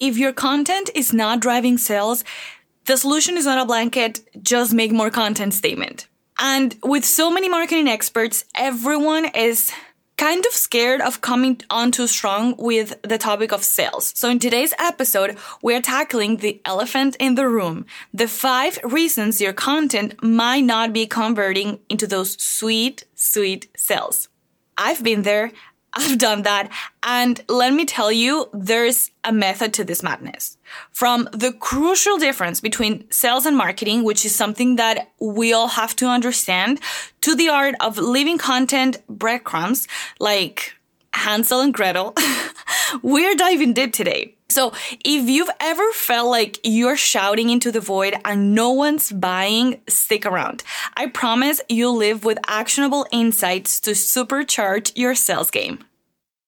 If your content is not driving sales, the solution is not a blanket, just make more content statement. And with so many marketing experts, everyone is kind of scared of coming on too strong with the topic of sales. So in today's episode, we're tackling the elephant in the room. The five reasons your content might not be converting into those sweet, sweet sales. I've been there. I've done that. And let me tell you, there's a method to this madness. From the crucial difference between sales and marketing, which is something that we all have to understand, to the art of leaving content breadcrumbs like Hansel and Gretel, we're diving deep today. So if you've ever felt like you're shouting into the void and no one's buying, stick around. I promise you'll live with actionable insights to supercharge your sales game.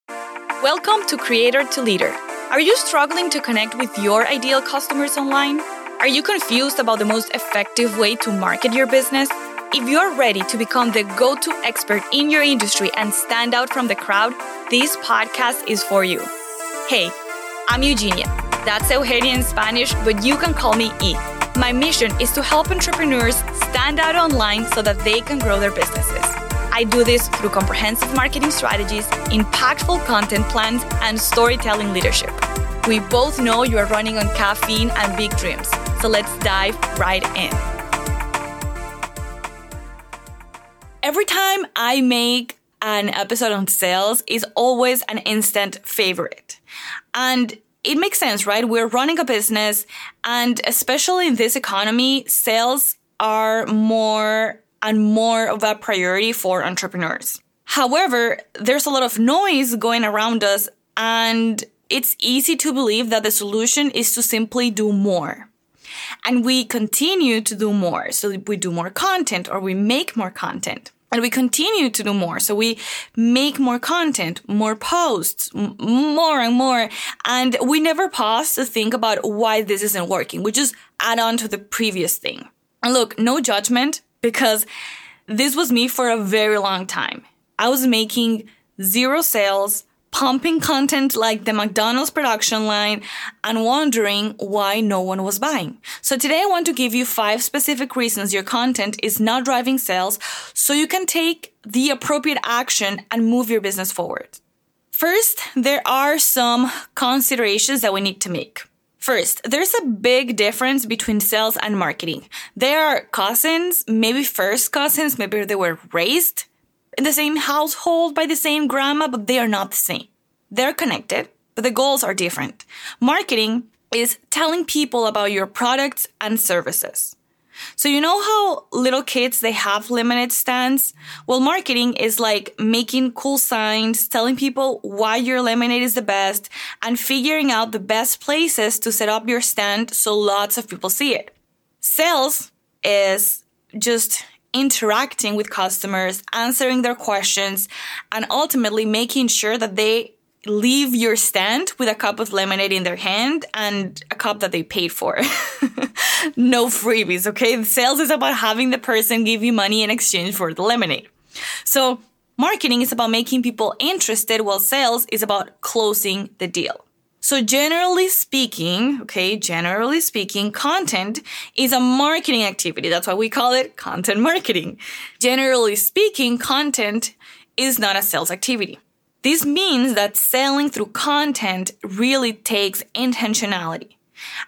Welcome to Creator to Leader. Are you struggling to connect with your ideal customers online? Are you confused about the most effective way to market your business? If you're ready to become the go to expert in your industry and stand out from the crowd, this podcast is for you. Hey, I'm Eugenia. That's Eugenia in Spanish, but you can call me E. My mission is to help entrepreneurs stand out online so that they can grow their businesses. I do this through comprehensive marketing strategies, impactful content plans, and storytelling leadership. We both know you are running on caffeine and big dreams, so let's dive right in. Every time I make an episode on sales is always an instant favorite. And it makes sense, right? We're running a business and especially in this economy, sales are more and more of a priority for entrepreneurs. However, there's a lot of noise going around us and it's easy to believe that the solution is to simply do more. And we continue to do more. So we do more content or we make more content. And we continue to do more. So we make more content, more posts, m- more and more. And we never pause to think about why this isn't working. We just add on to the previous thing. And look, no judgment because this was me for a very long time. I was making zero sales, pumping content like the McDonald's production line and wondering why no one was buying. So today I want to give you five specific reasons your content is not driving sales so you can take the appropriate action and move your business forward. First, there are some considerations that we need to make. First, there's a big difference between sales and marketing. They are cousins, maybe first cousins, maybe they were raised in the same household by the same grandma, but they are not the same. They're connected, but the goals are different. Marketing is telling people about your products and services. So you know how little kids they have lemonade stands? Well, marketing is like making cool signs, telling people why your lemonade is the best, and figuring out the best places to set up your stand so lots of people see it. Sales is just interacting with customers, answering their questions, and ultimately making sure that they leave your stand with a cup of lemonade in their hand and a cup that they paid for. no freebies, okay? Sales is about having the person give you money in exchange for the lemonade. So marketing is about making people interested while sales is about closing the deal. So generally speaking, okay, generally speaking, content is a marketing activity. That's why we call it content marketing. Generally speaking, content is not a sales activity. This means that selling through content really takes intentionality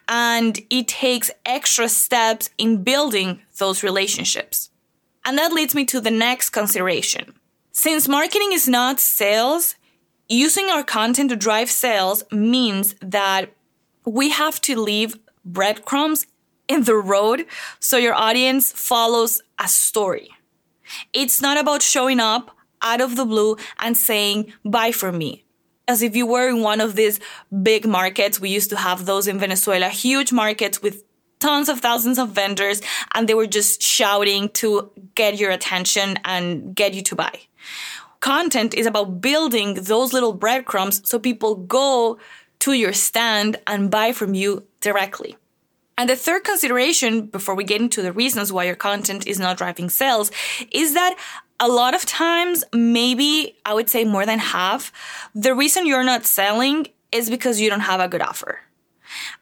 and it takes extra steps in building those relationships. And that leads me to the next consideration. Since marketing is not sales, using our content to drive sales means that we have to leave breadcrumbs in the road so your audience follows a story. It's not about showing up out of the blue and saying, buy from me. As if you were in one of these big markets. We used to have those in Venezuela, huge markets with tons of thousands of vendors, and they were just shouting to get your attention and get you to buy. Content is about building those little breadcrumbs so people go to your stand and buy from you directly. And the third consideration before we get into the reasons why your content is not driving sales is that a lot of times, maybe I would say more than half, the reason you're not selling is because you don't have a good offer.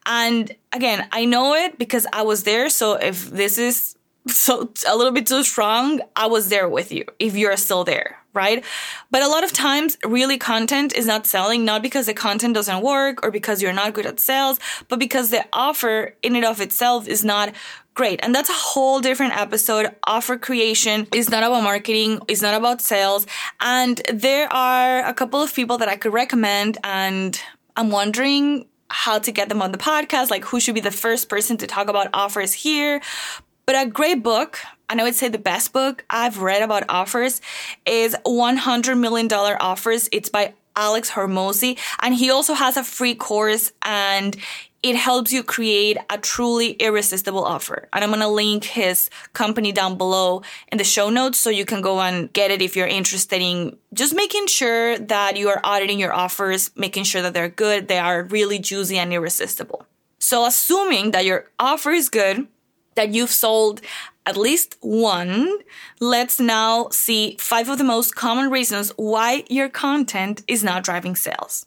And again, I know it because I was there. So if this is so a little bit too strong, I was there with you if you're still there, right? But a lot of times, really content is not selling, not because the content doesn't work or because you're not good at sales, but because the offer in and of itself is not great. And that's a whole different episode. Offer creation is not about marketing, it's not about sales. And there are a couple of people that I could recommend, and I'm wondering how to get them on the podcast, like who should be the first person to talk about offers here. But a great book, and I would say the best book I've read about offers is $100 Million Offers. It's by Alex Hormozi, and he also has a free course and it helps you create a truly irresistible offer. And I'm going to link his company down below in the show notes so you can go and get it if you're interested in just making sure that you are auditing your offers, making sure that they're good, they are really juicy and irresistible. So assuming that your offer is good, that you've sold at least one, let's now see five of the most common reasons why your content is not driving sales.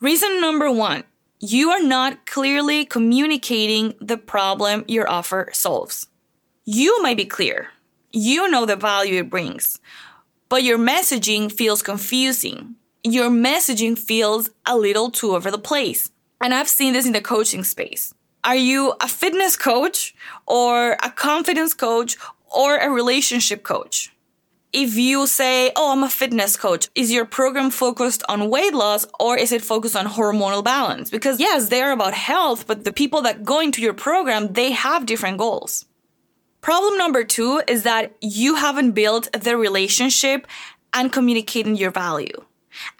Reason number one, you are not clearly communicating the problem your offer solves. You might be clear. You know the value it brings, but your messaging feels confusing. Your messaging feels a little too over the place. And I've seen this in the coaching space. Are you a fitness coach or a confidence coach or a relationship coach? If you say, Oh, I'm a fitness coach, is your program focused on weight loss or is it focused on hormonal balance? Because yes, they're about health, but the people that go into your program, they have different goals. Problem number two is that you haven't built the relationship and communicating your value.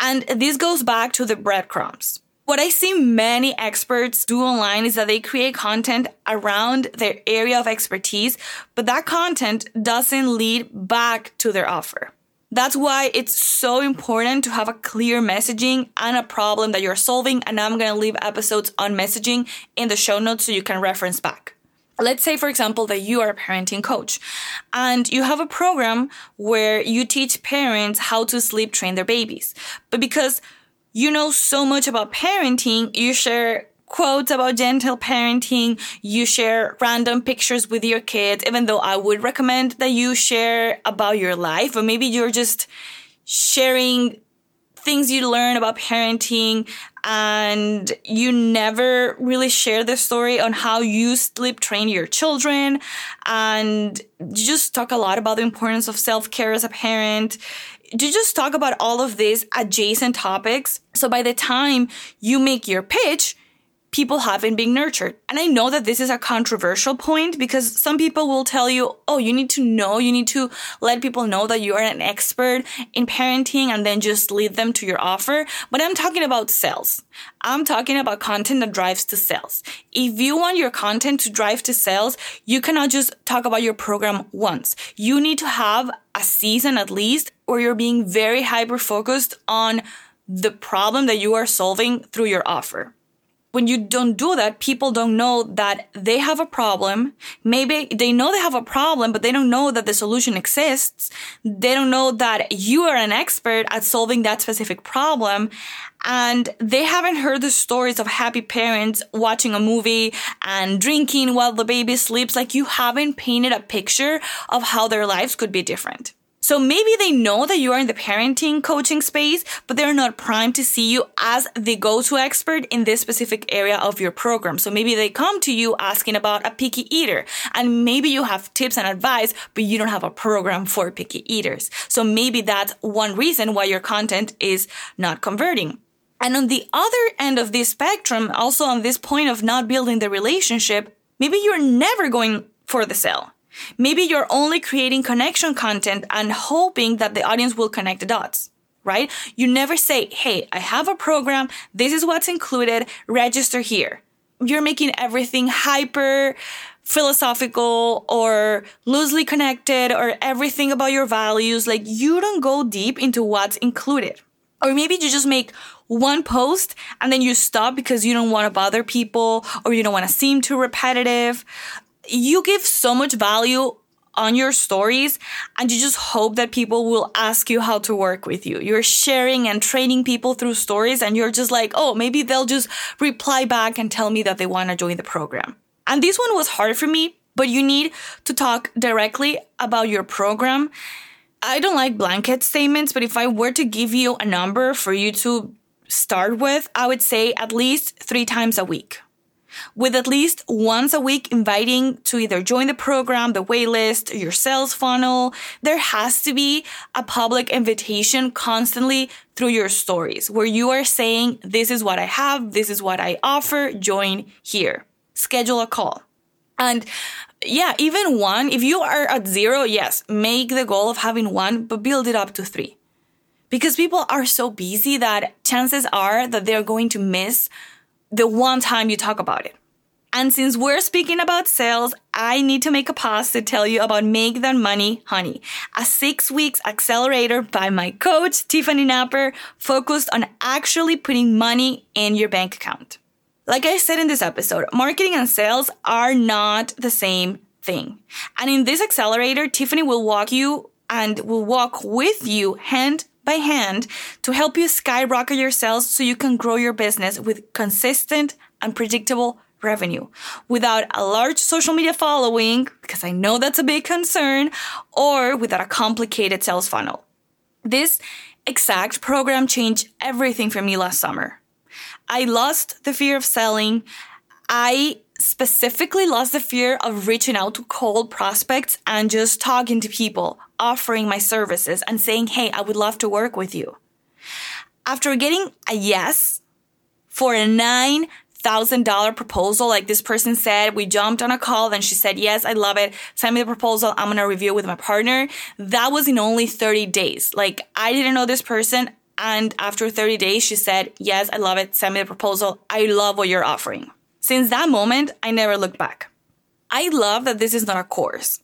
And this goes back to the breadcrumbs. What I see many experts do online is that they create content around their area of expertise, but that content doesn't lead back to their offer. That's why it's so important to have a clear messaging and a problem that you're solving. And I'm going to leave episodes on messaging in the show notes so you can reference back. Let's say, for example, that you are a parenting coach and you have a program where you teach parents how to sleep train their babies. But because you know so much about parenting, you share quotes about gentle parenting, you share random pictures with your kids, even though I would recommend that you share about your life, or maybe you're just sharing things you learn about parenting and you never really share the story on how you sleep train your children and you just talk a lot about the importance of self-care as a parent to just talk about all of these adjacent topics. So by the time you make your pitch, people haven't been nurtured. And I know that this is a controversial point because some people will tell you, oh, you need to know, you need to let people know that you are an expert in parenting and then just lead them to your offer. But I'm talking about sales. I'm talking about content that drives to sales. If you want your content to drive to sales, you cannot just talk about your program once. You need to have a season at least where you're being very hyper focused on the problem that you are solving through your offer when you don't do that, people don't know that they have a problem. Maybe they know they have a problem, but they don't know that the solution exists. They don't know that you are an expert at solving that specific problem. And they haven't heard the stories of happy parents watching a movie and drinking while the baby sleeps. Like you haven't painted a picture of how their lives could be different. So maybe they know that you are in the parenting coaching space, but they're not primed to see you as the go-to expert in this specific area of your program. So maybe they come to you asking about a picky eater and maybe you have tips and advice, but you don't have a program for picky eaters. So maybe that's one reason why your content is not converting. And on the other end of this spectrum, also on this point of not building the relationship, maybe you're never going for the sale. Maybe you're only creating connection content and hoping that the audience will connect the dots, right? You never say, Hey, I have a program. This is what's included. Register here. You're making everything hyper philosophical or loosely connected or everything about your values. Like you don't go deep into what's included. Or maybe you just make one post and then you stop because you don't want to bother people or you don't want to seem too repetitive you give so much value on your stories and you just hope that people will ask you how to work with you. You're sharing and training people through stories and you're just like, oh, maybe they'll just reply back and tell me that they want to join the program. And this one was hard for me, but you need to talk directly about your program. I don't like blanket statements, but if I were to give you a number for you to start with, I would say at least three times a week with at least once a week inviting to either join the program, the waitlist, your sales funnel. There has to be a public invitation constantly through your stories where you are saying, this is what I have. This is what I offer. Join here. Schedule a call. And yeah, even one, if you are at zero, yes, make the goal of having one, but build it up to three. Because people are so busy that chances are that they're going to miss the one time you talk about it. And since we're speaking about sales, I need to make a pause to tell you about Make That Money Honey, a six weeks accelerator by my coach, Tiffany Knapper, focused on actually putting money in your bank account. Like I said in this episode, marketing and sales are not the same thing. And in this accelerator, Tiffany will walk you and will walk with you hand by hand to help you skyrocket your sales so you can grow your business with consistent and predictable revenue without a large social media following, because I know that's a big concern, or without a complicated sales funnel. This exact program changed everything for me last summer. I lost the fear of selling. I specifically lost the fear of reaching out to cold prospects and just talking to people, offering my services and saying, Hey, I would love to work with you. After getting a yes for a nine thousand dollar proposal, like this person said, we jumped on a call, then she said, yes, I love it. Send me the proposal. I'm going to review it with my partner. That was in only 30 days. Like I didn't know this person. And after 30 days, she said, yes, I love it. Send me the proposal. I love what you're offering. Since that moment, I never looked back. I love that this is not a course.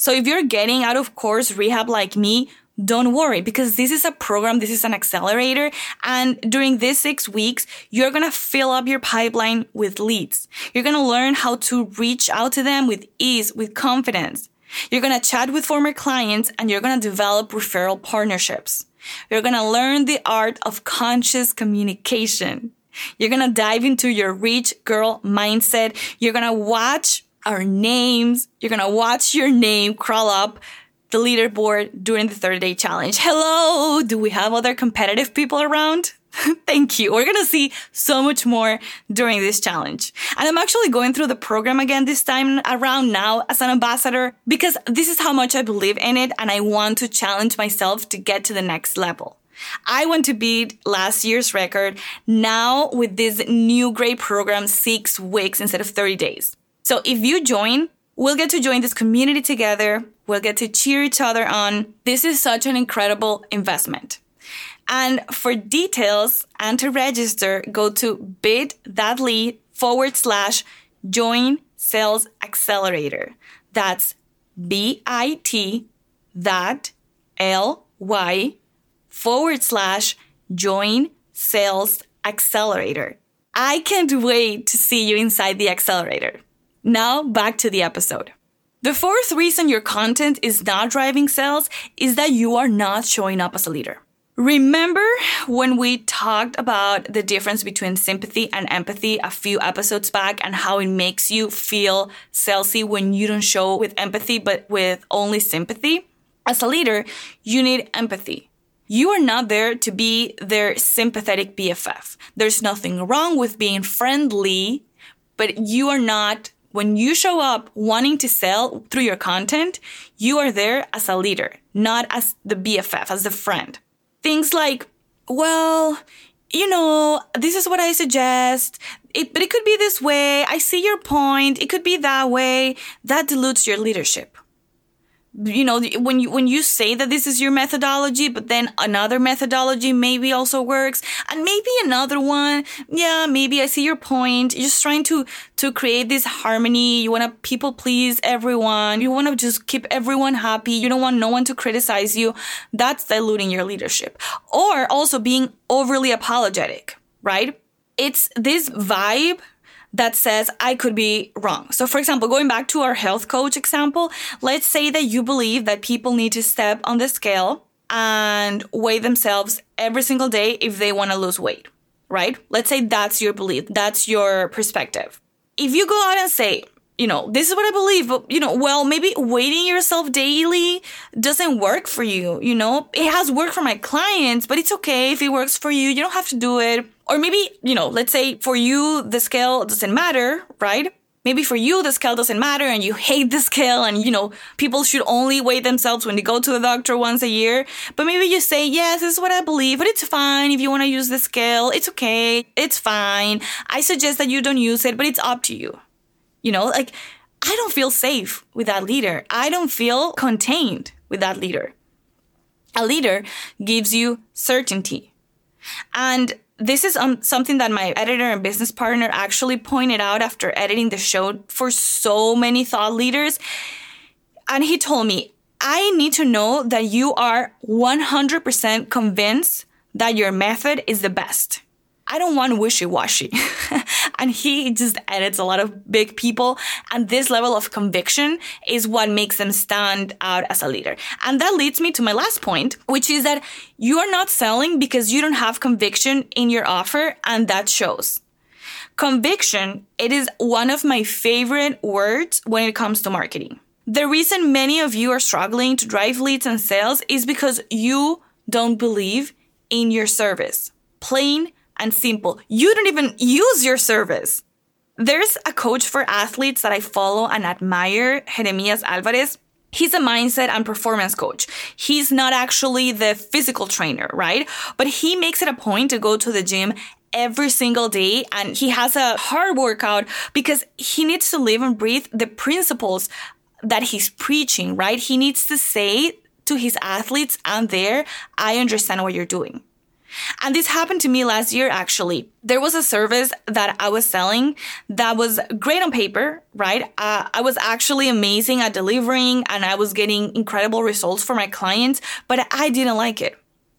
So if you're getting out of course rehab like me, don't worry because this is a program, this is an accelerator. And during these six weeks, you're going to fill up your pipeline with leads. You're going to learn how to reach out to them with ease, with confidence. You're going to chat with former clients and you're going to develop referral partnerships. You're going to learn the art of conscious communication. You're going to dive into your rich girl mindset. You're going to watch our names. You're to watch your name crawl up the leaderboard during the 30 day challenge. Hello. Do we have other competitive people around? Thank you. We're to see so much more during this challenge. And I'm actually going through the program again this time around now as an ambassador because this is how much I believe in it and I want to challenge myself to get to the next level. I want to beat last year's record now with this new great program, six weeks instead of 30 days. So if you join, we'll get to join this community together. We'll get to cheer each other on. This is such an incredible investment. And for details and to register, go to bit.ly forward slash join sales accelerator. That's bit dot ly forward slash join sales accelerator. I can't wait to see you inside the accelerator. Now back to the episode. The fourth reason your content is not driving sales is that you are not showing up as a leader. Remember when we talked about the difference between sympathy and empathy a few episodes back and how it makes you feel salesy when you don't show with empathy but with only sympathy? As a leader, you need empathy. You are not there to be their sympathetic BFF. There's nothing wrong with being friendly, but you are not, when you show up wanting to sell through your content, you are there as a leader, not as the BFF, as the friend. Things like, well, you know, this is what I suggest. It, but it could be this way. I see your point. It could be that way. That dilutes your leadership you know when you when you say that this is your methodology but then another methodology maybe also works and maybe another one yeah maybe i see your point. You're just trying to to create this harmony. You want to people please everyone. You want to just keep everyone happy. You don't want no one to criticize you. That's diluting your leadership. Or also being overly apologetic right? It's this vibe that says I could be wrong. So, for example, going back to our health coach example, let's say that you believe that people need to step on the scale and weigh themselves every single day if they want to lose weight, right? Let's say that's your belief, that's your perspective. If you go out and say, you know, this is what I believe, but you know, well, maybe weighting yourself daily doesn't work for you. You know, it has worked for my clients, but it's okay if it works for you. You don't have to do it. Or maybe, you know, let's say for you, the scale doesn't matter, right? Maybe for you, the scale doesn't matter and you hate the scale and, you know, people should only weigh themselves when they go to the doctor once a year. But maybe you say, yes, this is what I believe, but it's fine if you want to use the scale. It's okay. It's fine. I suggest that you don't use it, but it's up to you. You know, like I don't feel safe with that leader. I don't feel contained with that leader. A leader gives you certainty. And this is um, something that my editor and business partner actually pointed out after editing the show for so many thought leaders. And he told me, I need to know that you are 100% convinced that your method is the best. I don't want wishy washy. and he just edits a lot of big people. And this level of conviction is what makes them stand out as a leader. And that leads me to my last point, which is that you are not selling because you don't have conviction in your offer. And that shows. Conviction, it is one of my favorite words when it comes to marketing. The reason many of you are struggling to drive leads and sales is because you don't believe in your service. Plain and simple. You don't even use your service. There's a coach for athletes that I follow and admire, Jeremias Alvarez. He's a mindset and performance coach. He's not actually the physical trainer, right? But he makes it a point to go to the gym every single day and he has a hard workout because he needs to live and breathe the principles that he's preaching, right? He needs to say to his athletes and there, I understand what you're doing. And this happened to me last year, actually. There was a service that I was selling that was great on paper, right? Uh, I was actually amazing at delivering and I was getting incredible results for my clients, but I didn't like it.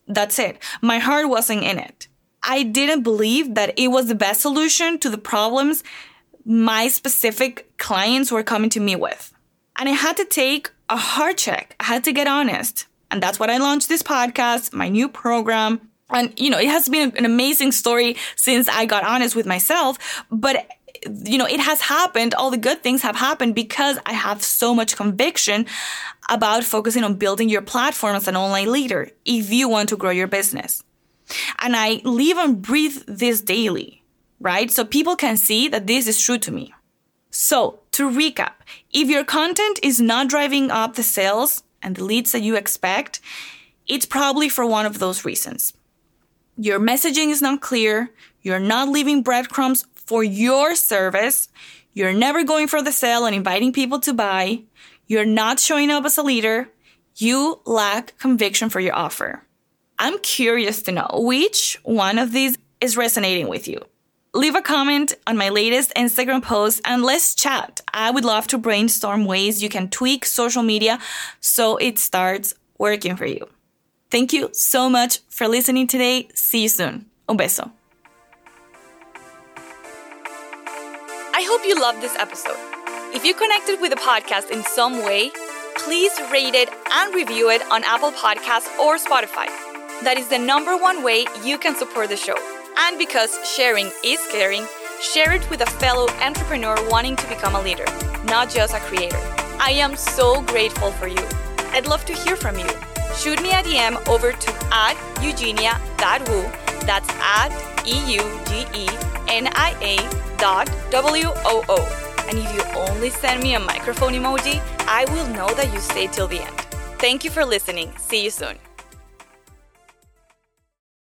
That's it. My heart wasn't in it. I didn't believe that it was the best solution to the problems my specific clients were coming to me with. And I had to take a hard check. I had to get honest. And that's what I launched this podcast, my new program, and, you know, it has been an amazing story since I got honest with myself, but you know, it has happened. All the good things have happened because I have so much conviction about focusing on building your platform as an online leader if you want to grow your business. And I live and breathe this daily, right? So people can see that this is true to me. So to recap, if your content is not driving up the sales and the leads that you expect, it's probably for one of those reasons. Your messaging is not clear. You're not leaving breadcrumbs for your service. You're never going for the sale and inviting people to buy. You're not showing up as a leader. You lack conviction for your offer. I'm curious to know which one of these is resonating with you. Leave a comment on my latest Instagram post and let's chat. I would love to brainstorm ways you can tweak social media so it starts working for you. Thank you so much for listening today. See you soon. Un beso. I hope you loved this episode. If you connected with the podcast in some way, please rate it and review it on Apple Podcasts or Spotify. That is the number one way you can support the show. And because sharing is caring, share it with a fellow entrepreneur wanting to become a leader, not just a creator. I am so grateful for you. I'd love to hear from you shoot me a DM over to at eugenia.woo. That's at E-U-G-E-N-I-A dot W-O-O. And if you only send me a microphone emoji, I will know that you stayed till the end. Thank you for listening. See you soon.